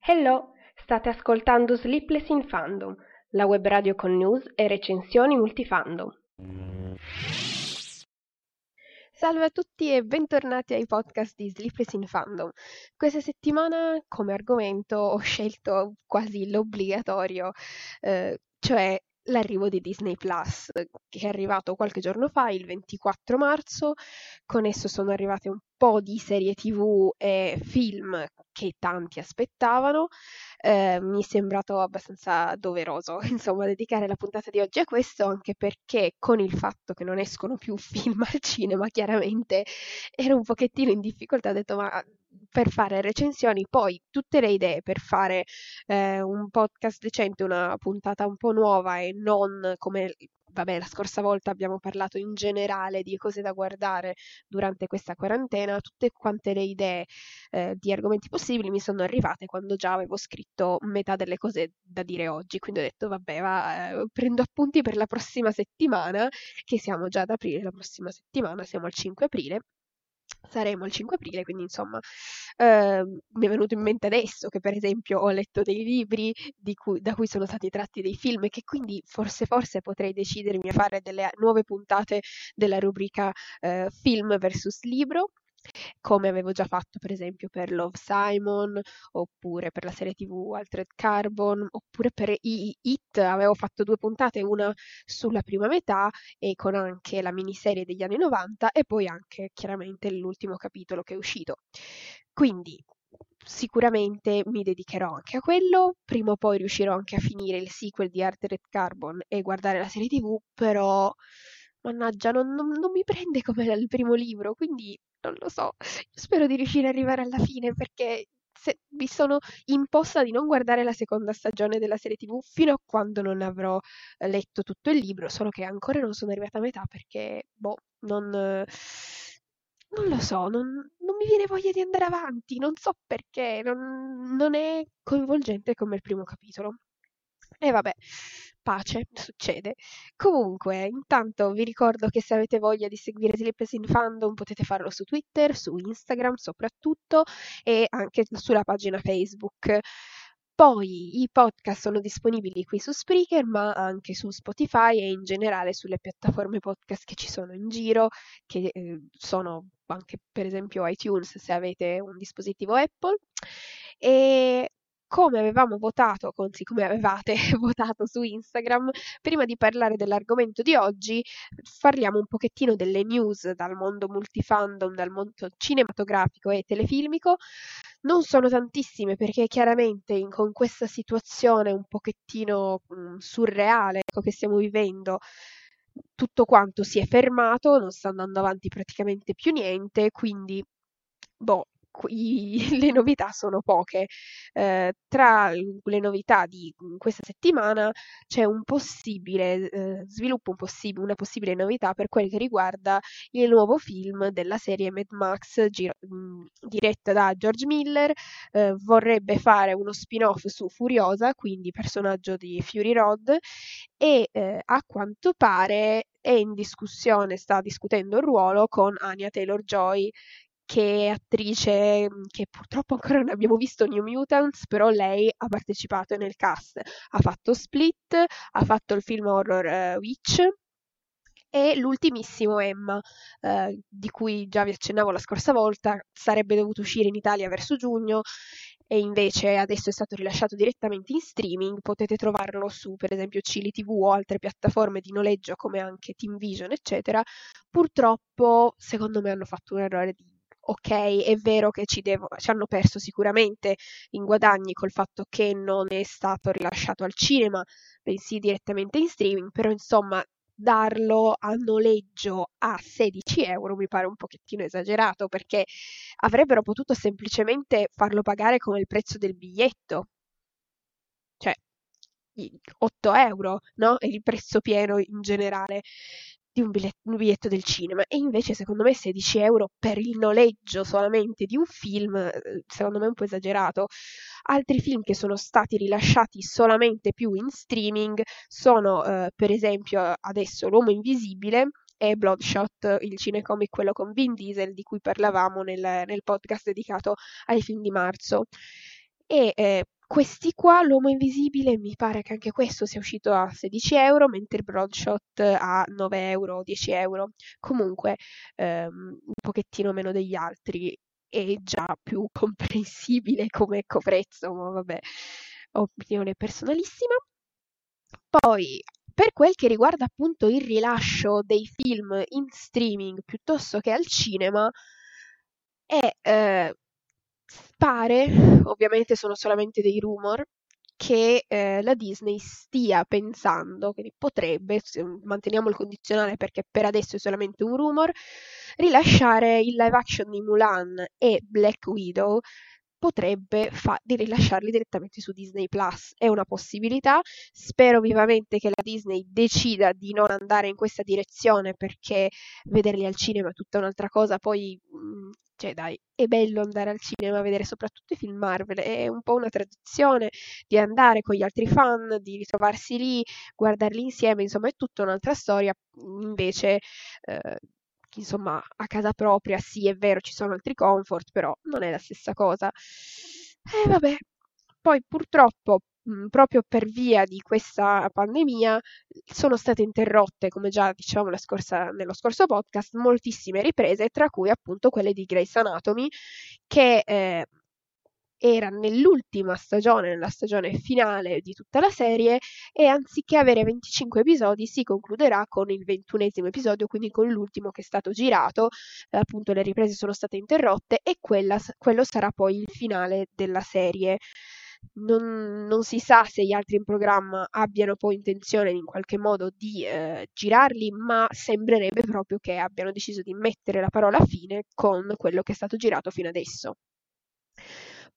Hello, state ascoltando Sleepless in Fandom, la web radio con news e recensioni multifandom. Salve a tutti e bentornati ai podcast di Sleepless in Fandom. Questa settimana come argomento ho scelto quasi l'obbligatorio, eh, cioè l'arrivo di Disney Plus, che è arrivato qualche giorno fa, il 24 marzo. Con esso sono arrivate un po' di serie TV e film che tanti aspettavano. Eh, mi è sembrato abbastanza doveroso, insomma, dedicare la puntata di oggi a questo, anche perché con il fatto che non escono più film al cinema, chiaramente ero un pochettino in difficoltà, ho detto ma per fare recensioni, poi tutte le idee per fare eh, un podcast decente, una puntata un po' nuova e non come vabbè, la scorsa volta abbiamo parlato in generale di cose da guardare durante questa quarantena, tutte quante le idee eh, di argomenti possibili mi sono arrivate quando già avevo scritto metà delle cose da dire oggi, quindi ho detto vabbè, va, eh, prendo appunti per la prossima settimana, che siamo già ad aprile, la prossima settimana siamo al 5 aprile saremo il 5 aprile, quindi insomma eh, mi è venuto in mente adesso che per esempio ho letto dei libri cui, da cui sono stati tratti dei film e che quindi forse forse potrei decidermi a fare delle nuove puntate della rubrica eh, film versus libro come avevo già fatto per esempio per Love Simon, oppure per la serie TV Altered Carbon, oppure per I- It, avevo fatto due puntate, una sulla prima metà e con anche la miniserie degli anni 90 e poi anche chiaramente l'ultimo capitolo che è uscito. Quindi sicuramente mi dedicherò anche a quello, prima o poi riuscirò anche a finire il sequel di Altered Carbon e guardare la serie TV, però mannaggia, non, non, non mi prende come il primo libro, quindi non lo so. Spero di riuscire ad arrivare alla fine perché se, mi sono imposta di non guardare la seconda stagione della serie TV fino a quando non avrò eh, letto tutto il libro, solo che ancora non sono arrivata a metà perché, boh, non... non lo so, non, non, mi viene voglia di andare avanti, non so perché, non, non è coinvolgente come il primo capitolo. E vabbè, pace, succede. Comunque, intanto vi ricordo che se avete voglia di seguire Sleepers in Fandom potete farlo su Twitter, su Instagram soprattutto e anche sulla pagina Facebook. Poi i podcast sono disponibili qui su Spreaker, ma anche su Spotify e in generale sulle piattaforme podcast che ci sono in giro, che eh, sono anche per esempio iTunes se avete un dispositivo Apple. E come avevamo votato, anzi come avevate votato su Instagram, prima di parlare dell'argomento di oggi, parliamo un pochettino delle news dal mondo multifandom, dal mondo cinematografico e telefilmico. Non sono tantissime perché chiaramente in, con questa situazione un pochettino mh, mm, surreale ecco, che stiamo vivendo, tutto quanto si è fermato, non sta andando avanti praticamente più niente, quindi boh, i, le novità sono poche. Eh, tra le novità di questa settimana c'è un possibile eh, sviluppo, un possib- una possibile novità per quel che riguarda il nuovo film della serie Mad Max giro- mh, diretta da George Miller. Eh, vorrebbe fare uno spin-off su Furiosa, quindi personaggio di Fury Road, e eh, a quanto pare è in discussione, sta discutendo il ruolo con Anya Taylor Joy, che attrice mhmm, che purtroppo ancora non abbiamo visto New Mutants, però lei ha partecipato nel cast, ha fatto Split, ha fatto il film horror uh, Witch e l'ultimissimo Emma, uh, di cui già vi accennavo la scorsa volta, sarebbe dovuto uscire in Italia verso giugno e invece adesso è stato rilasciato direttamente in streaming, potete trovarlo su per esempio Cili TV o altre piattaforme di noleggio come anche Team Vision eccetera. Purtroppo secondo me hanno fatto un errore di ok, è vero che ci, devo, ci, hanno perso sicuramente in guadagni col fatto che non è stato rilasciato al cinema, bensì direttamente in streaming, però insomma darlo a noleggio a 16 euro mi pare un pochettino esagerato perché avrebbero potuto semplicemente farlo pagare come il prezzo del biglietto. Cioè, 8 euro, no? È il prezzo pieno in generale di un biglietto, un biglietto, del cinema e invece secondo me 16 euro per il noleggio solamente di un film eh, secondo me è un po' esagerato altri film che sono stati rilasciati solamente più in streaming sono eh, per esempio adesso L'uomo invisibile e Bloodshot, il cinecomic, quello con Vin Diesel, di cui parlavamo nel, nel podcast dedicato ai film di marzo. E eh, questi qua, L'Uomo Invisibile, mi pare che anche questo sia uscito a 16 euro, mentre Broadshot a 9 euro, 10 euro. Comunque, ehm, un pochettino meno degli altri e già più comprensibile come coprezzo, ma vabbè, opinione personalissima. Poi, per quel che riguarda appunto il rilascio dei film in streaming piuttosto che al cinema, è eh, pare, ovviamente sono solamente dei rumor, che eh, la Disney stia pensando, quindi potrebbe, manteniamo il condizionale perché per adesso è solamente un rumor, rilasciare il live action di Mulan e Black Widow potrebbe fa- di rilasciarli direttamente su Disney Plus. È una possibilità. Spero vivamente che la Disney decida di non andare in questa direzione perché vederli al cinema è tutta un'altra cosa. Poi mm, cioè dai, è bello andare al cinema a vedere soprattutto i film Marvel, è un po' una tradizione di andare con gli altri fan, di ritrovarsi lì, guardarli insieme, insomma è tutta un'altra storia, invece eh, insomma a casa propria sì è vero ci sono altri comfort, però non è la stessa cosa. E eh, vabbè, poi purtroppo proprio per via di questa pandemia sono state interrotte, come già dicevamo scorsa, nello scorso podcast, moltissime riprese, tra cui appunto quelle di Grace Anatomy, che eh, era nell'ultima stagione, nella stagione finale di tutta la serie, e anziché avere 25 episodi si concluderà con il ventunesimo episodio, quindi con l'ultimo che è stato girato, eh, appunto le riprese sono state interrotte e quella, quello sarà poi il finale della serie. Non, non, si sa se gli altri in programma abbiano poi intenzione in qualche modo di eh, girarli, ma sembrerebbe proprio che abbiano deciso di mettere la parola fine con quello che è stato girato fino adesso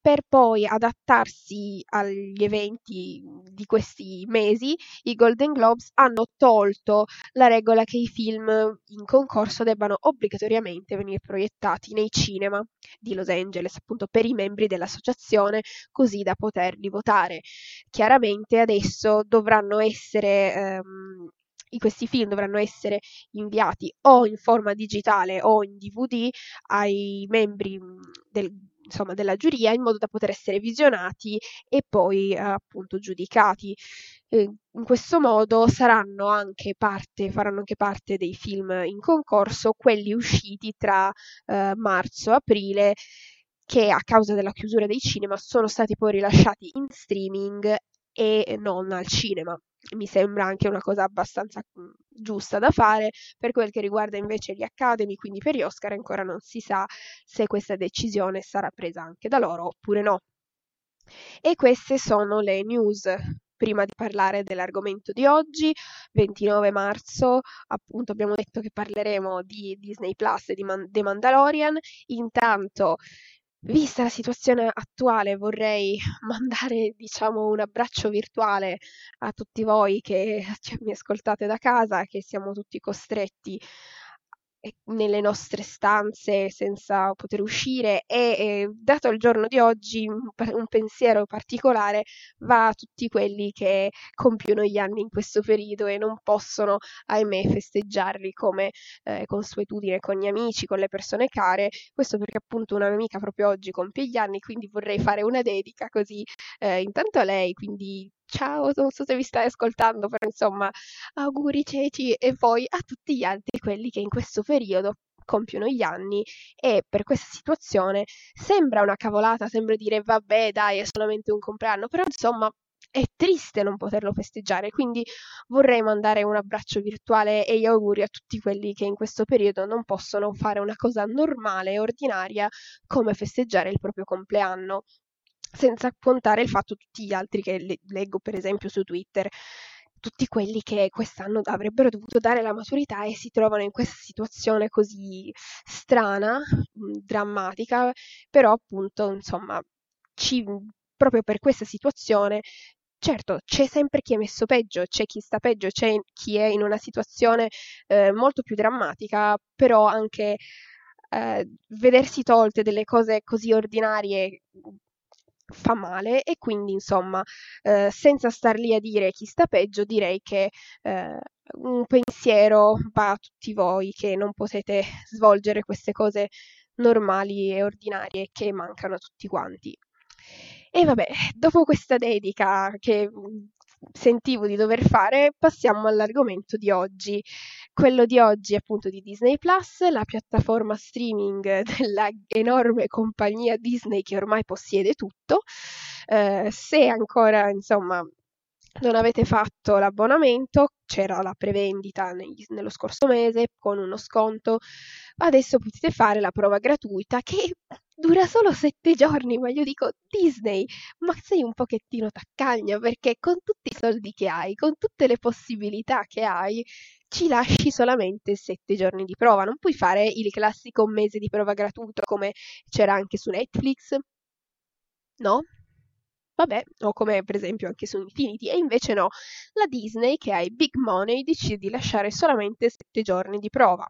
per poi adattarsi agli eventi di questi mesi, i Golden Globes hanno tolto la regola che i film in concorso debbano obbligatoriamente venire proiettati nei cinema di Los Angeles, appunto per i membri dell'associazione, così da poterli votare. Chiaramente adesso dovranno essere ehm, questi film dovranno essere inviati o in forma digitale o in DVD ai membri del, insomma, della giuria in modo da poter essere visionati e poi eh, appunto giudicati. Eh, in questo modo saranno anche parte, faranno anche parte dei film in concorso quelli usciti tra eh, marzo e aprile che a causa della chiusura dei cinema sono stati poi rilasciati in streaming e non al cinema mi sembra anche una cosa abbastanza mhmm, giusta da fare. Per quel che riguarda invece gli Academy, quindi per gli Oscar, ancora non si sa se questa decisione sarà presa anche da loro oppure no. E queste sono le news. Prima di parlare dell'argomento di oggi, 29 marzo, appunto abbiamo detto che parleremo di Disney Plus e di Man- The Mandalorian. Intanto Vista la situazione attuale, vorrei mandare, diciamo, un abbraccio virtuale a tutti voi che mi ascoltate da casa, che siamo tutti costretti nelle nostre stanze senza poter uscire e, e dato il giorno di oggi un, pensiero particolare va a tutti quelli che compiono gli anni in questo periodo e non possono ahimè festeggiarli come eh, consuetudine con gli amici, con le persone care, questo perché appunto una mia amica proprio oggi compie gli anni, quindi vorrei fare una dedica così eh, intanto a lei, quindi ciao, non so se vi stai ascoltando, però insomma, auguri Ceci e poi a tutti gli altri, quelli che in questo periodo compiono gli anni e per questa situazione sembra una cavolata, sembra dire vabbè dai è solamente un compleanno, però insomma è triste non poterlo festeggiare, quindi vorrei mandare un abbraccio virtuale e gli auguri a tutti quelli che in questo periodo non possono fare una cosa normale e ordinaria come festeggiare il proprio compleanno senza contare il fatto tutti gli altri che le- leggo per esempio su Twitter, tutti quelli che quest'anno avrebbero dovuto dare la maturità e si trovano in questa situazione così strana, mh, drammatica, però appunto, insomma, ci, proprio per questa situazione Certo, c'è sempre chi è messo peggio, c'è chi sta peggio, c'è chi è in una situazione eh, molto più drammatica, però anche eh, vedersi tolte delle cose così ordinarie fa male e quindi insomma eh, senza star lì a dire chi sta peggio direi che eh, un pensiero va a tutti voi che non potete svolgere queste cose normali e ordinarie che mancano a tutti quanti. E vabbè, dopo questa dedica che sentivo di dover fare, passiamo all'argomento di oggi. Quello di oggi appunto di Disney Plus, la piattaforma streaming della enorme compagnia Disney che ormai possiede tutto. Eh, se ancora, insomma, non avete fatto l'abbonamento, c'era la prevendita negli, nello scorso mese con uno sconto, adesso potete fare la prova gratuita che dura solo sette giorni, ma io dico Disney, ma sei un pochettino taccagna perché con tutti i soldi che hai, con tutte le possibilità che hai, ci lasci solamente sette giorni di prova, non puoi fare il classico mese di prova gratuito come c'era anche su Netflix, no? Vabbè, o come per esempio anche su Infinity, e invece no, la Disney che ha i big money decide di lasciare solamente 7 giorni di prova.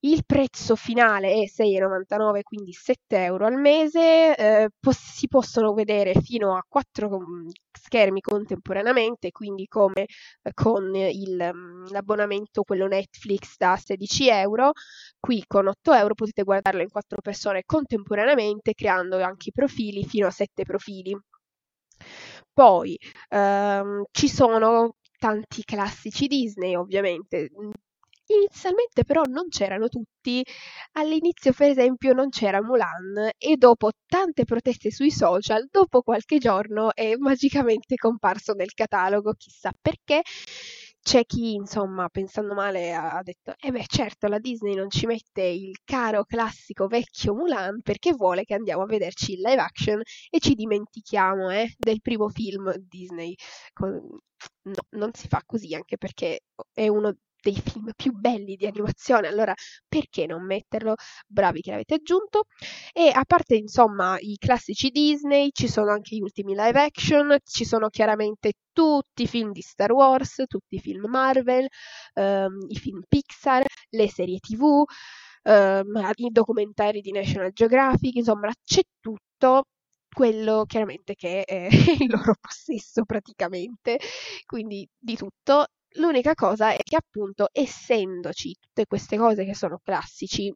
Il prezzo finale è 6,99, quindi 7 euro al mese, eh, pos- si possono vedere fino a 4 mm, schermi contemporaneamente, quindi come con il, mm, l'abbonamento quello Netflix da 16 euro, qui con 8 euro potete guardarlo in 4 persone contemporaneamente, creando anche i profili fino a 7 profili. Poi ehm, ci sono tanti classici Disney, ovviamente, Inizialmente però non c'erano tutti. All'inizio, per esempio, non c'era Mulan e dopo tante proteste sui social, dopo qualche giorno è magicamente comparso nel catalogo, chissà perché. C'è chi, insomma, pensando male, ha detto: Eh beh, certo, la Disney non ci mette il caro classico vecchio Mulan perché vuole che andiamo a vederci il live action e ci dimentichiamo eh, del primo film Disney. No, non si fa così, anche perché è uno dei film più belli di animazione, allora perché non metterlo? Bravi che l'avete aggiunto. E a parte insomma i classici Disney, ci sono anche gli ultimi live action, ci sono chiaramente tutti i film di Star Wars, tutti i film Marvel, ehm, i film Pixar, le serie TV, ehm, i documentari di National Geographic, insomma c'è tutto quello chiaramente che è il loro possesso praticamente, quindi di tutto L'unica cosa è che appunto essendoci tutte queste cose che sono classici,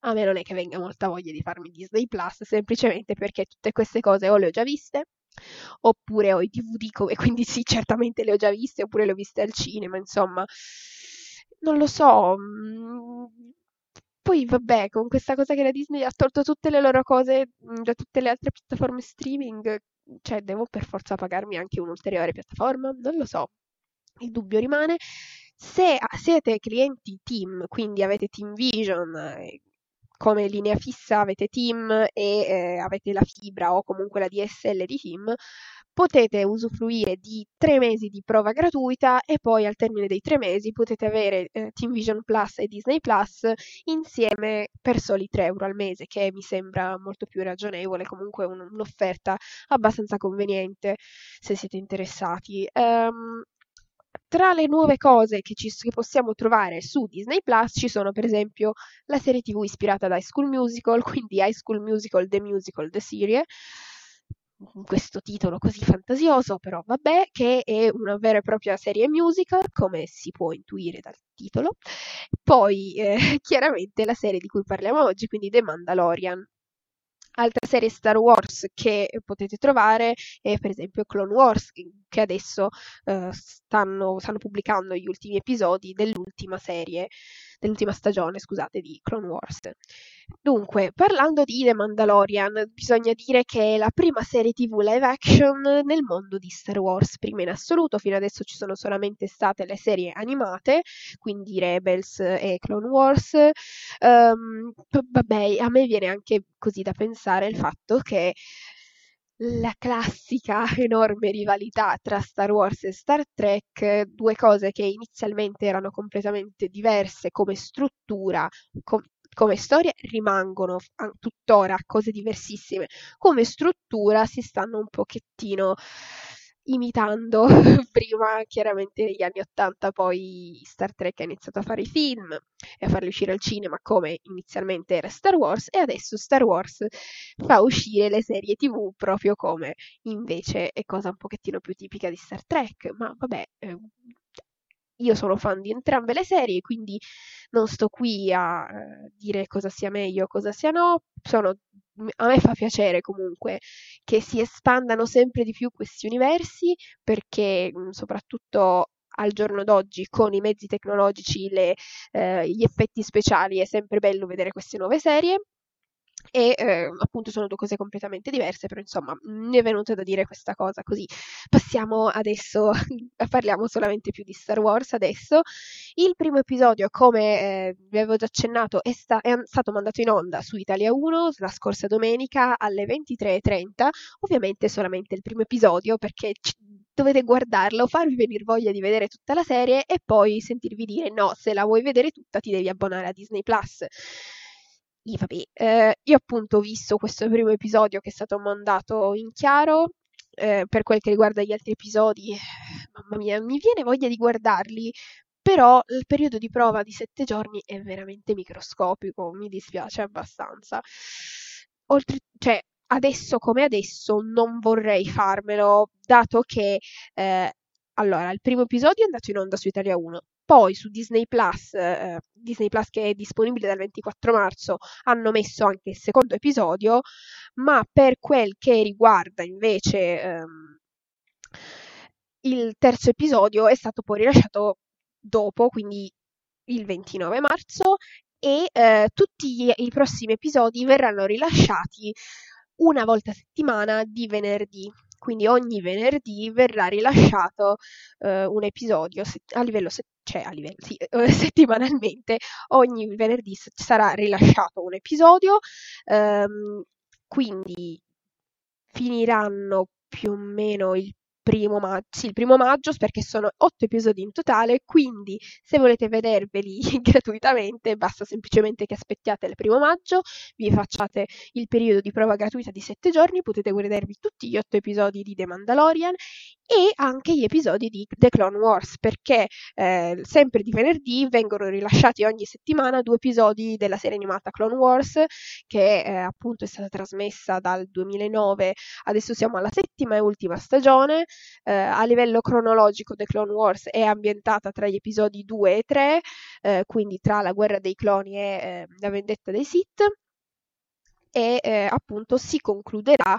a me non è che venga molta voglia di farmi Disney Plus, semplicemente perché tutte queste cose o le ho già viste, oppure ho i DVD come, quindi sì, certamente le ho già viste, oppure le ho viste al cinema, insomma, non lo so. Mm, poi vabbè, con questa cosa che la Disney ha tolto tutte le loro cose mm, da tutte le altre piattaforme streaming, cioè devo per forza pagarmi anche un'ulteriore piattaforma? Non lo so il dubbio rimane. Se siete clienti Team, quindi avete Team Vision, eh, come linea fissa avete Team e eh, avete la fibra o comunque la DSL di Team, potete usufruire di tre mesi di prova gratuita e poi al termine dei tre mesi potete avere eh, Team Vision Plus e Disney Plus insieme per soli 3 euro al mese, che mi sembra molto più ragionevole, comunque un, un'offerta abbastanza conveniente se siete interessati. Um, tra le nuove cose che, ci, che possiamo trovare su Disney Plus ci sono per esempio la serie TV ispirata da High School Musical, quindi High School Musical The Musical The Serie, questo titolo così fantasioso, però vabbè, che è una vera e propria serie musical, come si può intuire dal titolo. Poi, eh, chiaramente, la serie di cui parliamo oggi, quindi The Mandalorian. Altra serie Star Wars che potete trovare è per esempio Clone Wars, che adesso eh, stanno, stanno pubblicando gli ultimi episodi dell'ultima serie dell'ultima stagione, scusate, di Clone Wars. Dunque, parlando di The Mandalorian, bisogna dire che è la prima serie TV live action nel mondo di Star Wars, prima in assoluto, fino adesso ci sono solamente state le serie animate, quindi Rebels e Clone Wars. Um, vabbè, a me viene anche così da pensare il fatto che la classica enorme rivalità tra Star Wars e Star Trek, due cose che inizialmente erano completamente diverse come struttura, com- come storia rimangono tuttora cose diversissime, come struttura si stanno un pochettino imitando prima chiaramente negli anni 80 poi Star Trek ha iniziato a fare i film e a farli uscire al cinema come inizialmente era Star Wars e adesso Star Wars fa uscire le serie tv proprio come invece è cosa un pochettino più tipica di Star Trek. Ma vabbè eh, io sono fan di entrambe le serie, quindi non sto qui a uh, dire cosa sia meglio, cosa sia no. Sono, a me fa piacere comunque che si espandano sempre di più questi universi, perché mh, soprattutto al giorno d'oggi con i mezzi tecnologici, le, eh, gli effetti speciali, è sempre bello vedere queste nuove serie e eh, appunto sono due cose completamente diverse, però insomma mi è venuto da dire questa cosa così. Passiamo adesso, parliamo solamente più di Star Wars adesso. Il primo episodio, come eh, vi avevo già accennato, è, sta- è, stato mandato in onda su Italia 1 la scorsa domenica alle 23.30, ovviamente solamente il primo episodio perché c- dovete guardarlo, farvi venire voglia di vedere tutta la serie e poi sentirvi dire no, se la vuoi vedere tutta ti devi abbonare a Disney Plus vabbè, eh, io appunto ho visto questo primo episodio che è stato mandato in chiaro, eh, per quel che riguarda gli altri episodi, mamma mia, mi viene voglia di guardarli, però il periodo di prova di sette giorni è veramente microscopico, mi dispiace abbastanza. Oltre, cioè, adesso come adesso non vorrei farmelo, dato che eh, allora, il primo episodio è andato in onda su Italia 1, poi su Disney Plus, eh, Disney Plus che è disponibile dal 24 marzo, hanno messo anche il secondo episodio, ma per quel che riguarda invece ehm, il terzo episodio è stato poi rilasciato dopo, quindi il 29 marzo, e eh, tutti i prossimi episodi verranno rilasciati una volta a settimana di venerdì quindi ogni venerdì verrà rilasciato eh, un episodio a livello, se- cioè a livello sì, eh, settimanalmente, ogni venerdì sarà rilasciato un episodio, ehm, quindi finiranno più o meno il primo maggio, sì, il primo maggio perché sono otto episodi in totale, quindi se volete vederveli gratuitamente basta semplicemente che aspettiate il primo maggio, vi facciate il periodo di prova gratuita di sette giorni, potete vedervi tutti gli otto episodi di The Mandalorian e anche gli episodi di The Clone Wars perché eh, sempre di venerdì vengono rilasciati ogni settimana due episodi della serie animata Clone Wars che eh, appunto è stata trasmessa dal 2009 adesso siamo alla settima e ultima stagione eh, a livello cronologico The Clone Wars è ambientata tra gli episodi 2 e 3 eh, quindi tra la guerra dei cloni e eh, la vendetta dei Sith e eh, appunto si concluderà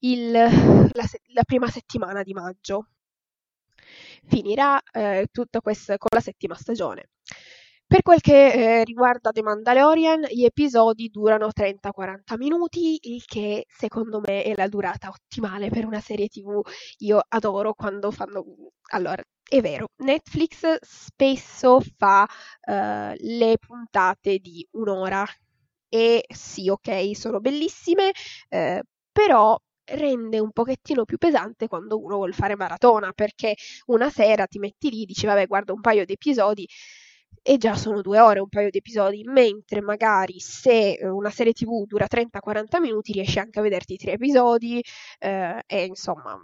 il, la, la, prima settimana di maggio. Finirà eh, tutta questa con la settima stagione. Per quel che eh, riguarda The Mandalorian, gli episodi durano 30-40 minuti, il che secondo me è la durata ottimale per una serie TV. Io adoro quando fanno... Allora, è vero, Netflix spesso fa uh, le puntate di un'ora e sì, ok, sono bellissime, eh, però rende un pochettino più pesante quando uno vuole fare maratona, perché una sera ti metti lì, dici vabbè guarda un paio di episodi e già sono due ore un paio di episodi, mentre magari se eh, una serie tv dura 30-40 minuti riesci anche a vederti tre episodi eh, e insomma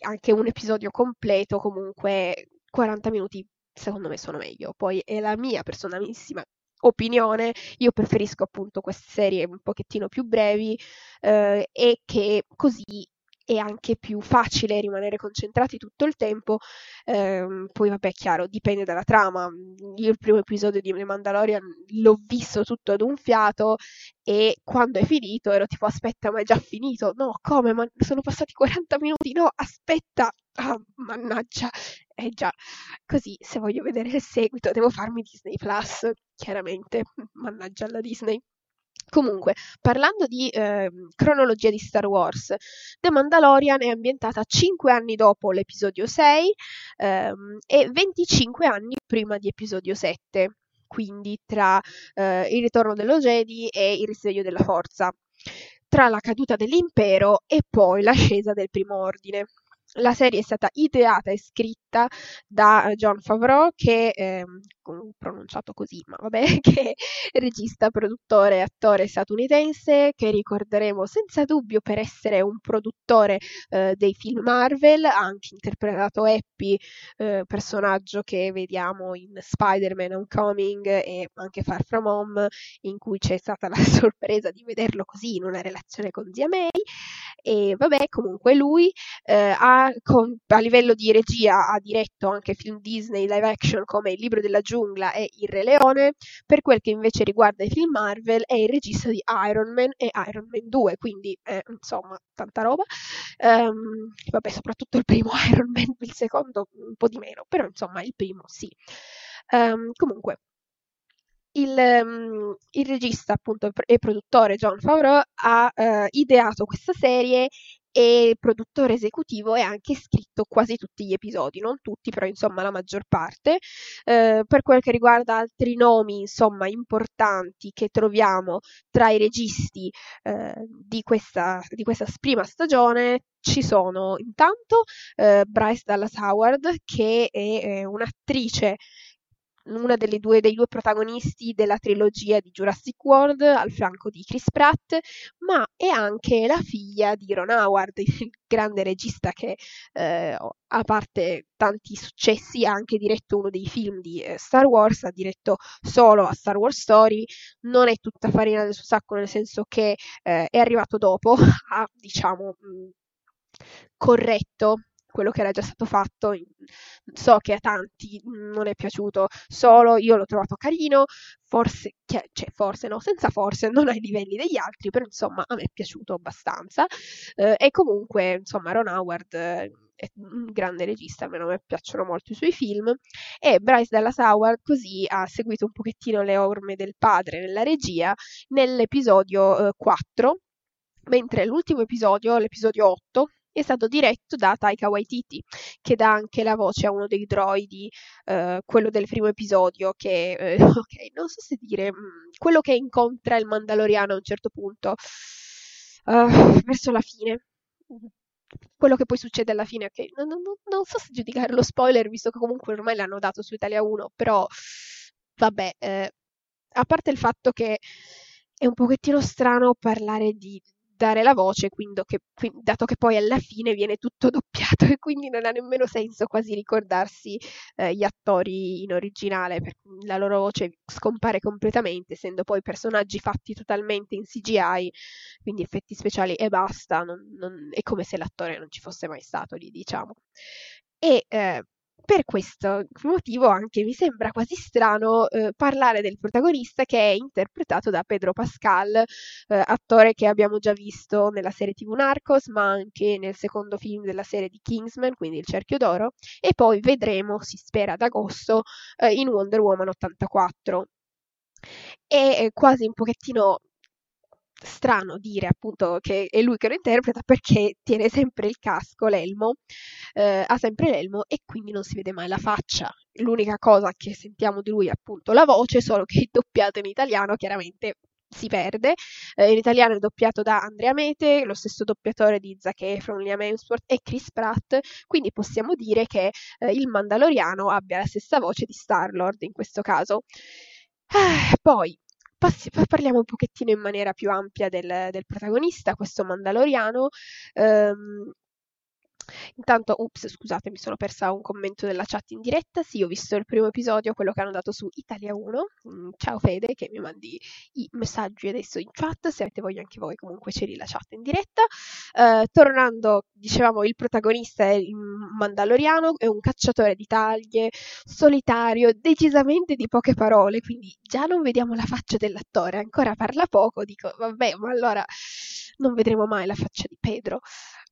anche un episodio completo comunque 40 minuti secondo me sono meglio. Poi è la mia personalissima opinione, io preferisco appunto queste serie un pochettino più brevi eh, e che così è anche più facile rimanere concentrati tutto il tempo. Eh, poi, vabbè, chiaro, dipende dalla trama. Io il primo episodio di The Mandalorian l'ho visto tutto ad un fiato e quando è finito ero tipo, aspetta, ma è già finito? No, come? Ma sono passati 40 minuti? No, aspetta! Ah, mannaggia! Eh già, così se voglio vedere il seguito devo farmi Disney Plus, chiaramente. Mannaggia alla Disney. Comunque, parlando di eh, cronologia di Star Wars, The Mandalorian è ambientata 5 anni dopo l'episodio 6 ehm, e 25 anni prima di episodio 7, quindi tra eh, il ritorno dello Jedi e il risveglio della forza, tra la caduta dell'impero e poi l'ascesa del primo ordine. La serie è stata ideata e scritta da John Favreau, che eh, pronunciato così, ma vabbè, che è regista, produttore e attore statunitense, che ricorderemo senza dubbio per essere un produttore eh, dei film Marvel, ha anche interpretato Happy, eh, personaggio che vediamo in Spider-Man Homecoming e anche Far From Home, in cui c'è stata la sorpresa di vederlo così in una relazione con zia May. E vabbè, comunque lui eh, ha, con, a livello di regia ha diretto anche film Disney live action come Il libro della giungla e Il Re Leone. Per quel che invece riguarda i film Marvel è il regista di Iron Man e Iron Man 2, quindi eh, insomma tanta roba. Um, vabbè, soprattutto il primo Iron Man, il secondo un po' di meno, però insomma il primo sì. Um, comunque, il, um, il, regista appunto e produttore John Favreau ha uh, ideato questa serie e produttore esecutivo e anche scritto quasi tutti gli episodi, non tutti, però insomma la maggior parte. Eh, per quel che riguarda altri nomi, insomma, importanti che troviamo tra i registi eh, di, questa, di questa prima stagione, ci sono intanto eh, Bryce Dallas Howard, che è, è un'attrice una delle due, dei due protagonisti della trilogia di Jurassic World al fianco di Chris Pratt, ma è anche la figlia di Ron Howard, il grande regista che eh, a parte tanti successi ha anche diretto uno dei film di eh, Star Wars, ha diretto solo a Star Wars Story, non è tutta farina del suo sacco nel senso che eh, è arrivato dopo, ha diciamo mh, corretto quello che era già stato fatto. So che a tanti non è piaciuto solo, io l'ho trovato carino, forse, cioè forse no, senza forse, non ai livelli degli altri, però insomma a me è piaciuto abbastanza. Eh, e comunque, insomma, Ron Howard è un grande regista, a me piacciono molto i suoi film e Bryce Dallas Howard così ha seguito un pochettino le orme del padre nella regia nell'episodio eh, 4 mentre l'ultimo episodio, l'episodio 8, è stato diretto da Taika Waititi, che dà anche la voce a uno dei droidi, eh, quello del primo episodio, che, eh, ok, non so se dire, mm, quello che incontra il Mandaloriano a un certo punto, uh, verso la fine. Quello che poi succede alla fine, ok, non, non, non so se giudicare lo spoiler, visto che comunque ormai l'hanno dato su Italia 1, però vabbè, eh, a parte il fatto che è un pochettino strano parlare di dare la voce, quindi che, quindi, dato che poi alla fine viene tutto doppiato e quindi non ha nemmeno senso quasi ricordarsi eh, gli attori in originale, perché la loro voce scompare completamente, essendo poi personaggi fatti totalmente in CGI, quindi effetti speciali e basta, non, non, è come se l'attore non ci fosse mai stato lì, diciamo. E eh, per questo motivo anche mi sembra quasi strano eh, parlare del protagonista che è interpretato da Pedro Pascal, eh, attore che abbiamo già visto nella serie TV Narcos, ma anche nel secondo film della serie di Kingsman, quindi Il Cerchio d'Oro, e poi vedremo, si spera ad agosto, eh, in Wonder Woman 84. È quasi un pochettino strano dire appunto che è lui che lo interpreta perché tiene sempre il casco, l'elmo, eh, ha sempre l'elmo e quindi non si vede mai la faccia. L'unica cosa che sentiamo di lui è appunto la voce, solo che il doppiato in italiano chiaramente si perde. Eh, in italiano è doppiato da Andrea Mete, lo stesso doppiatore di Zac Efron, Liam Hemsworth e Chris Pratt, quindi possiamo dire che eh, il Mandaloriano abbia la stessa voce di Star-Lord in questo caso. Ah, poi, passi, parliamo un pochettino in maniera più ampia del, del protagonista, questo Mandaloriano. Um, Intanto, ups, scusate, mi sono persa un commento della chat in diretta. Sì, ho visto il primo episodio, quello che hanno dato su Italia 1. Mm, ciao Fede, che mi mandi i messaggi adesso in chat. Se avete voglia anche voi, comunque c'è lì la chat in diretta. Uh, tornando, dicevamo, il protagonista è il Mandaloriano, è un cacciatore di taglie, solitario, decisamente di poche parole, quindi già non vediamo la faccia dell'attore, ancora parla poco. Dico, vabbè, ma allora non vedremo mai la faccia di Pedro.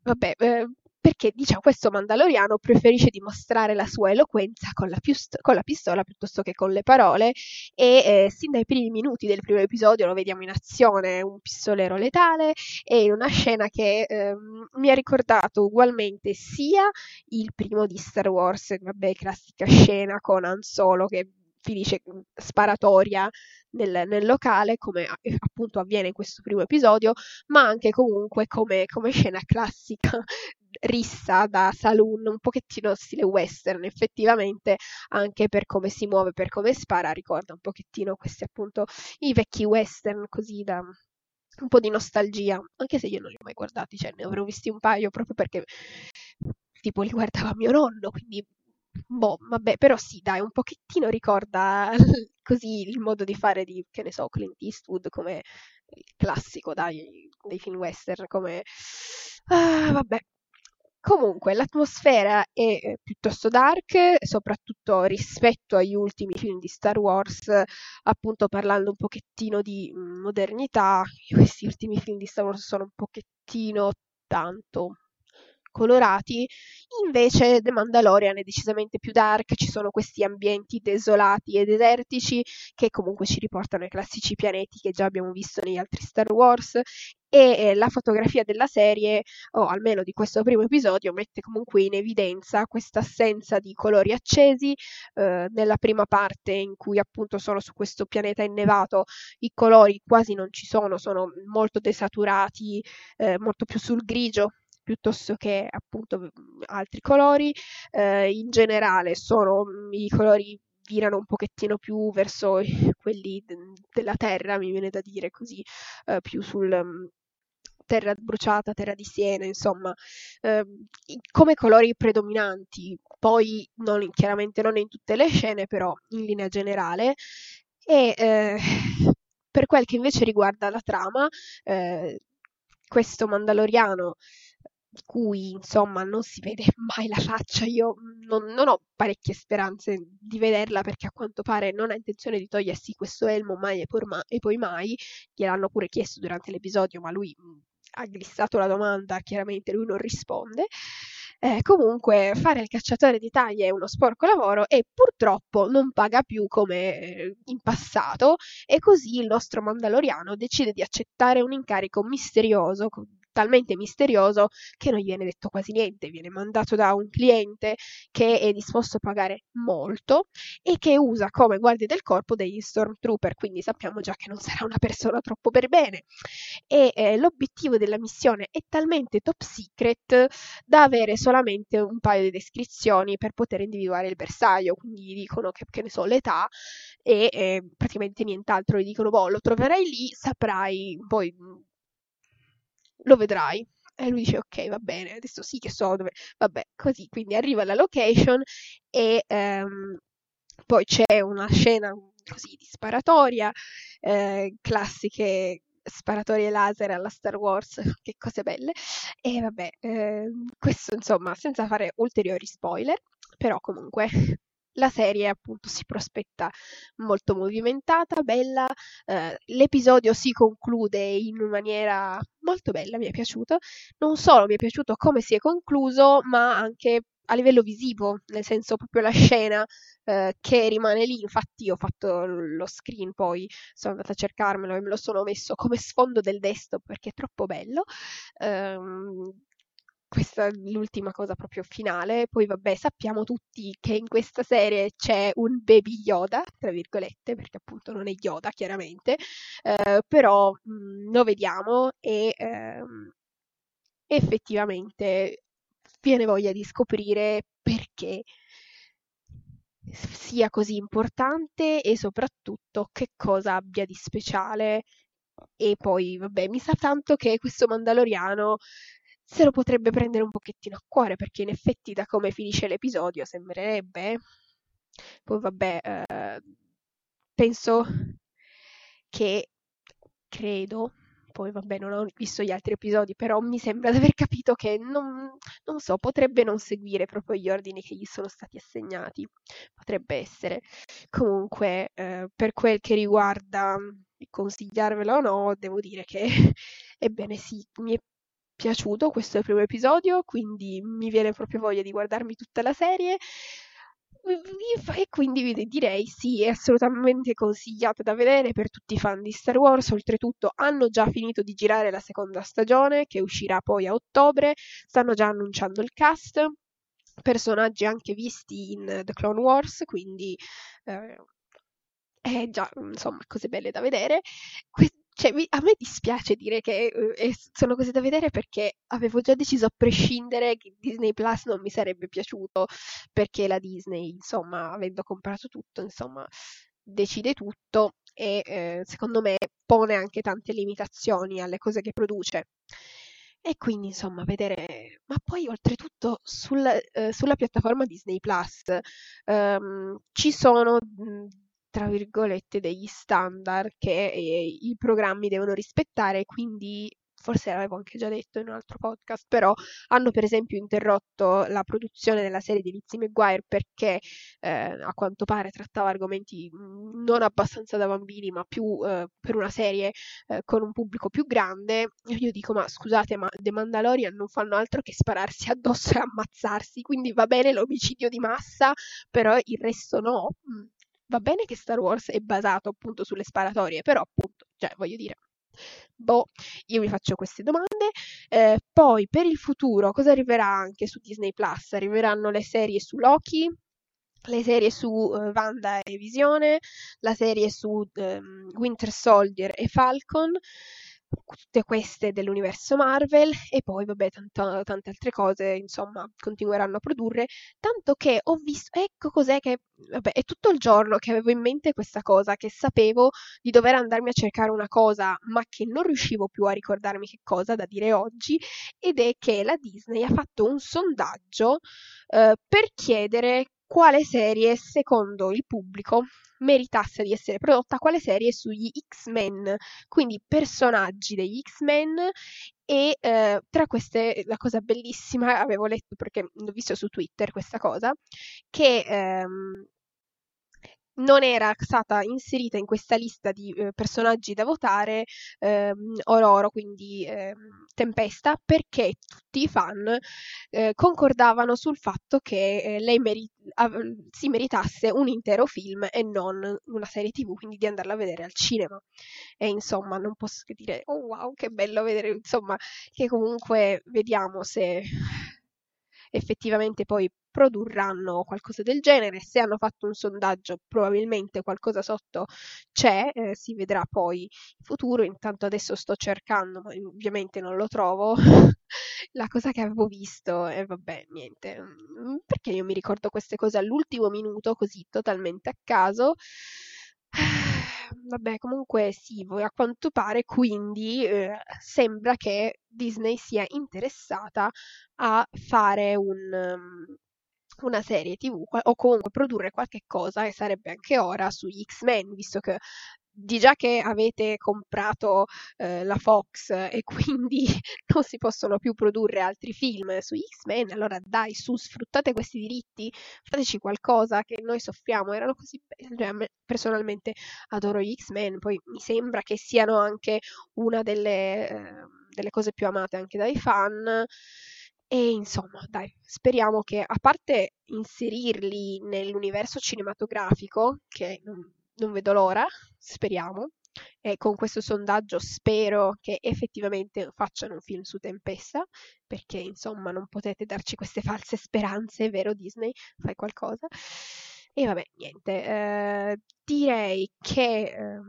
Vabbè, eh, perché diciamo questo Mandaloriano preferisce dimostrare la sua eloquenza con la, piust- con la pistola piuttosto che con le parole e eh, sin dai primi minuti del primo episodio lo vediamo in azione, un pistolero letale e in una scena che eh, mi ha ricordato ugualmente sia il primo di Star Wars, vabbè classica scena con Han Solo che finisce sparatoria nel, nel, locale, come appunto avviene in questo primo episodio, ma anche comunque come, come scena classica rissa da saloon, un pochettino stile western, effettivamente anche per come si muove, per come spara, ricorda un pochettino questi appunto i vecchi western così da un po' di nostalgia, anche se io non li ho mai guardati, cioè ne avrò visti un paio proprio perché tipo li guardava mio nonno, quindi boh, vabbè, però sì, dai, un pochettino ricorda così il modo di fare di, che ne so, Clint Eastwood come il classico, dai, dei film western, come... Ah, vabbè, Comunque, l'atmosfera è eh, piuttosto dark, soprattutto rispetto agli ultimi film di Star Wars, appunto parlando un pochettino di mm, modernità. Questi ultimi film di Star Wars sono un pochettino tanto colorati, invece The Mandalorian è decisamente più dark, ci sono questi ambienti desolati e desertici che comunque ci riportano ai classici pianeti che già abbiamo visto negli altri Star Wars e eh, la fotografia della serie, o almeno di questo primo episodio, mette comunque in evidenza questa assenza di colori accesi. Eh, nella prima parte in cui appunto sono su questo pianeta innevato, i colori quasi non ci sono, sono molto desaturati, eh, molto più sul grigio piuttosto che appunto altri colori. Eh, in generale sono i colori virano un pochettino più verso quelli de- della terra, mi viene da dire così, eh, più sul terra bruciata, terra di Siena, insomma, eh, come colori predominanti, poi non, chiaramente non in tutte le scene, però in linea generale. E eh, per quel che invece riguarda la trama, eh, questo Mandaloriano di cui insomma non si vede mai la faccia. Io non, non, ho parecchie speranze di vederla perché a quanto pare non ha intenzione di togliersi questo elmo mai e, ma- e poi mai. Gliel'hanno pure chiesto durante l'episodio, ma lui ha glissato la domanda, chiaramente lui non risponde. Eh, comunque fare il cacciatore di taglie è uno sporco lavoro e purtroppo non paga più come eh, in passato e così il nostro Mandaloriano decide di accettare un incarico misterioso talmente misterioso che non gli viene detto quasi niente, viene mandato da un cliente che è disposto a pagare molto e che usa come guardie del corpo degli stormtrooper, quindi sappiamo già che non sarà una persona troppo per bene. E eh, l'obiettivo della missione è talmente top secret da avere solamente un paio di descrizioni per poter individuare il bersaglio, quindi gli dicono che, che ne so, l'età e eh, praticamente nient'altro, gli dicono, boh, lo troverai lì, saprai poi lo vedrai. E lui dice, ok, va bene, adesso sì che so dove... Vabbè, così, quindi arriva alla location e ehm, poi c'è una scena così di sparatoria, eh, classiche sparatorie laser alla Star Wars, che cose belle. E vabbè, eh, questo insomma, senza fare ulteriori spoiler, però comunque la serie appunto si prospetta molto movimentata, bella, eh, l'episodio si conclude in maniera molto bella, mi è piaciuto, non solo mi è piaciuto come si è concluso, ma anche a livello visivo, nel senso proprio la scena eh, che rimane lì, infatti ho fatto lo screen poi, sono andata a cercarmelo e me lo sono messo come sfondo del desktop perché è troppo bello. Um, questa è l'ultima cosa proprio finale. Poi vabbè, sappiamo tutti che in questa serie c'è un baby Yoda, tra virgolette, perché appunto non è Yoda chiaramente, eh, però mh, mm, lo vediamo e ehm, effettivamente viene voglia di scoprire perché sia così importante e soprattutto che cosa abbia di speciale. E poi, vabbè, mi sa tanto che questo Mandaloriano se lo potrebbe prendere un pochettino a cuore, perché in effetti da come finisce l'episodio sembrerebbe. Poi vabbè, eh, penso che credo, poi vabbè non ho visto gli altri episodi, però mi sembra di aver capito che non, non so, potrebbe non seguire proprio gli ordini che gli sono stati assegnati, potrebbe essere. Comunque, eh, per quel che riguarda consigliarvelo o no, devo dire che, ebbene sì, mi è piaciuto questo primo episodio, quindi mi viene proprio voglia di guardarmi tutta la serie. E quindi direi sì, è assolutamente consigliata da vedere per tutti i fan di Star Wars. Oltretutto hanno già finito di girare la seconda stagione, che uscirà poi a ottobre. Stanno già annunciando il cast. Personaggi anche visti in The Clone Wars, quindi eh, è già insomma cose belle da vedere. Que- cioè, mi, a me dispiace dire che eh, sono cose da vedere perché avevo già deciso a prescindere che Disney Plus non mi sarebbe piaciuto perché la Disney, insomma, avendo comprato tutto, insomma, decide tutto e eh, secondo me pone anche tante limitazioni alle cose che produce. E quindi, insomma, vedere... Ma poi, oltretutto, sul, eh, sulla piattaforma Disney Plus ehm, ci sono tra virgolette, degli standard che eh, i programmi devono rispettare, quindi forse l'avevo anche già detto in un altro podcast, però hanno per esempio interrotto la produzione della serie di Lizzie McGuire perché eh, a quanto pare trattava argomenti mm, non abbastanza da bambini, ma più eh, per una serie eh, con un pubblico più grande. Io dico, ma scusate, ma The Mandalorian non fanno altro che spararsi addosso e ammazzarsi, quindi va bene l'omicidio di massa, però il resto no. Va bene che Star Wars è basato appunto sulle sparatorie, però appunto, cioè voglio dire, boh, io mi faccio queste domande. Eh, poi per il futuro cosa arriverà anche su Disney Plus? Arriveranno le serie su Loki, le serie su uh, Wanda e Visione, la serie su um, Winter Soldier e Falcon tutte queste dell'universo Marvel e poi vabbè tanto, tante altre cose insomma continueranno a produrre. Tanto che ho visto ecco cos'è che vabbè è tutto il giorno che avevo in mente questa cosa che sapevo di dover andarmi a cercare una cosa ma che non riuscivo più a ricordarmi che cosa da dire oggi ed è che la Disney ha fatto un sondaggio eh, per chiedere quale serie secondo il pubblico meritasse di essere prodotta, quale serie sugli X-Men, quindi personaggi degli X-Men e eh, tra queste la cosa bellissima avevo letto perché l'ho visto su Twitter questa cosa che ehm, non era stata inserita in questa lista di eh, personaggi da votare ehm, Ororo, quindi ehm, Tempesta, perché tutti i fan eh, concordavano sul fatto che eh, lei meri- av- si meritasse un intero film e non una serie tv, quindi di andarla a vedere al cinema. E insomma, non posso che dire, oh wow, che bello vedere, insomma, che comunque vediamo se effettivamente poi produrranno qualcosa del genere. Se hanno fatto un sondaggio, probabilmente qualcosa sotto c'è, eh, si vedrà poi in futuro. Intanto adesso sto cercando, ma ovviamente non lo trovo. La cosa che avevo visto e vabbè, niente, mm, perché io mi ricordo queste cose all'ultimo minuto, così totalmente a caso. Vabbè, comunque sì, a quanto pare quindi eh, sembra che Disney sia interessata a fare un, um, una serie TV o comunque produrre qualche cosa, e sarebbe anche ora, sugli X-Men, visto che di già che avete comprato eh, la Fox e quindi non si possono più produrre altri film su X-Men, allora dai, su, sfruttate questi diritti, fateci qualcosa che noi soffriamo, erano così belli, cioè, personalmente adoro gli X-Men, poi mi sembra che siano anche una delle, eh, delle cose più amate anche dai fan. E insomma, dai, speriamo che a parte inserirli nell'universo cinematografico, che non, non vedo l'ora, speriamo. E con questo sondaggio spero che effettivamente facciano un film su Tempesta, perché insomma non potete darci queste false speranze, vero Disney? Fai qualcosa. E vabbè, niente, eh, direi che eh,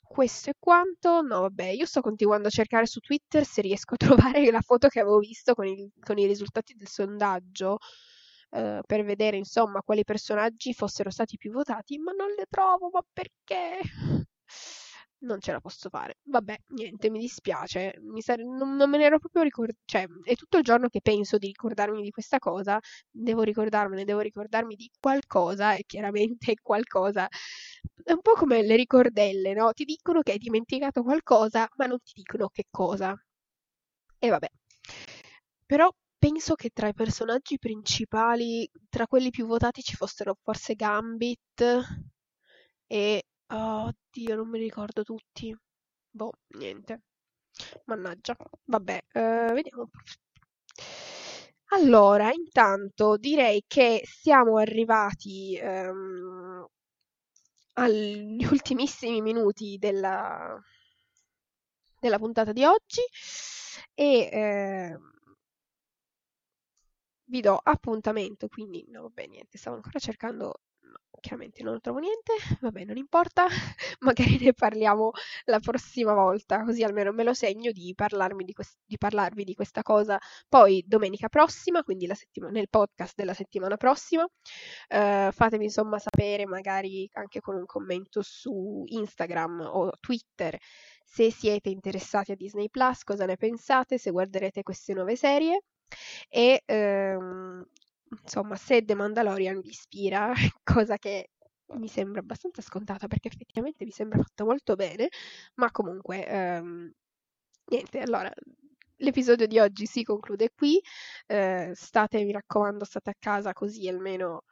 questo è quanto. No, vabbè, io sto continuando a cercare su Twitter se riesco a trovare la foto che avevo visto con, il, con i risultati del sondaggio eh, per vedere insomma quali personaggi fossero stati più votati, ma non le trovo, ma perché? Non ce la posso fare. Vabbè, niente, mi dispiace. Mi sare... non, non, me ne ero proprio ricordato. Cioè, è tutto il giorno che penso di ricordarmi di questa cosa. Devo ricordarmene, devo ricordarmi di qualcosa. E chiaramente qualcosa. È un po' come le ricordelle, no? Ti dicono che hai dimenticato qualcosa, ma non ti dicono che cosa. E vabbè. Però penso che tra i personaggi principali, tra quelli più votati ci fossero forse Gambit e... Oddio, non mi ricordo tutti. Boh, niente. Mannaggia. Vabbè, eh, vediamo. Allora, intanto direi che siamo arrivati ehm, agli ultimissimi minuti della, della puntata di oggi e eh, vi do appuntamento, quindi no, vabbè, niente, stavo ancora cercando chiaramente non trovo niente, vabbè, non importa, magari ne parliamo la prossima volta, così almeno me lo segno di, di, quest- di parlarvi di questa cosa poi domenica prossima, quindi settima- nel podcast della settimana prossima. Uh, fatemi insomma sapere, magari anche con un commento su Instagram o Twitter, se siete interessati a Disney Plus, cosa ne pensate, se guarderete queste nuove serie e ehm, insomma se The Mandalorian vi ispira, cosa che mi sembra abbastanza scontata perché effettivamente mi sembra fatto molto bene, ma comunque ehm, niente, allora l'episodio di oggi si conclude qui, eh, state, mi raccomando, state a casa così almeno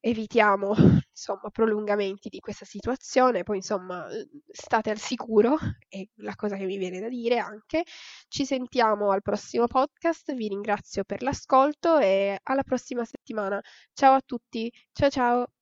evitiamo insomma prolungamenti di questa situazione, poi insomma state al sicuro, è la cosa che mi viene da dire anche. Ci sentiamo al prossimo podcast, vi ringrazio per l'ascolto e alla prossima settimana. Ciao a tutti, ciao ciao!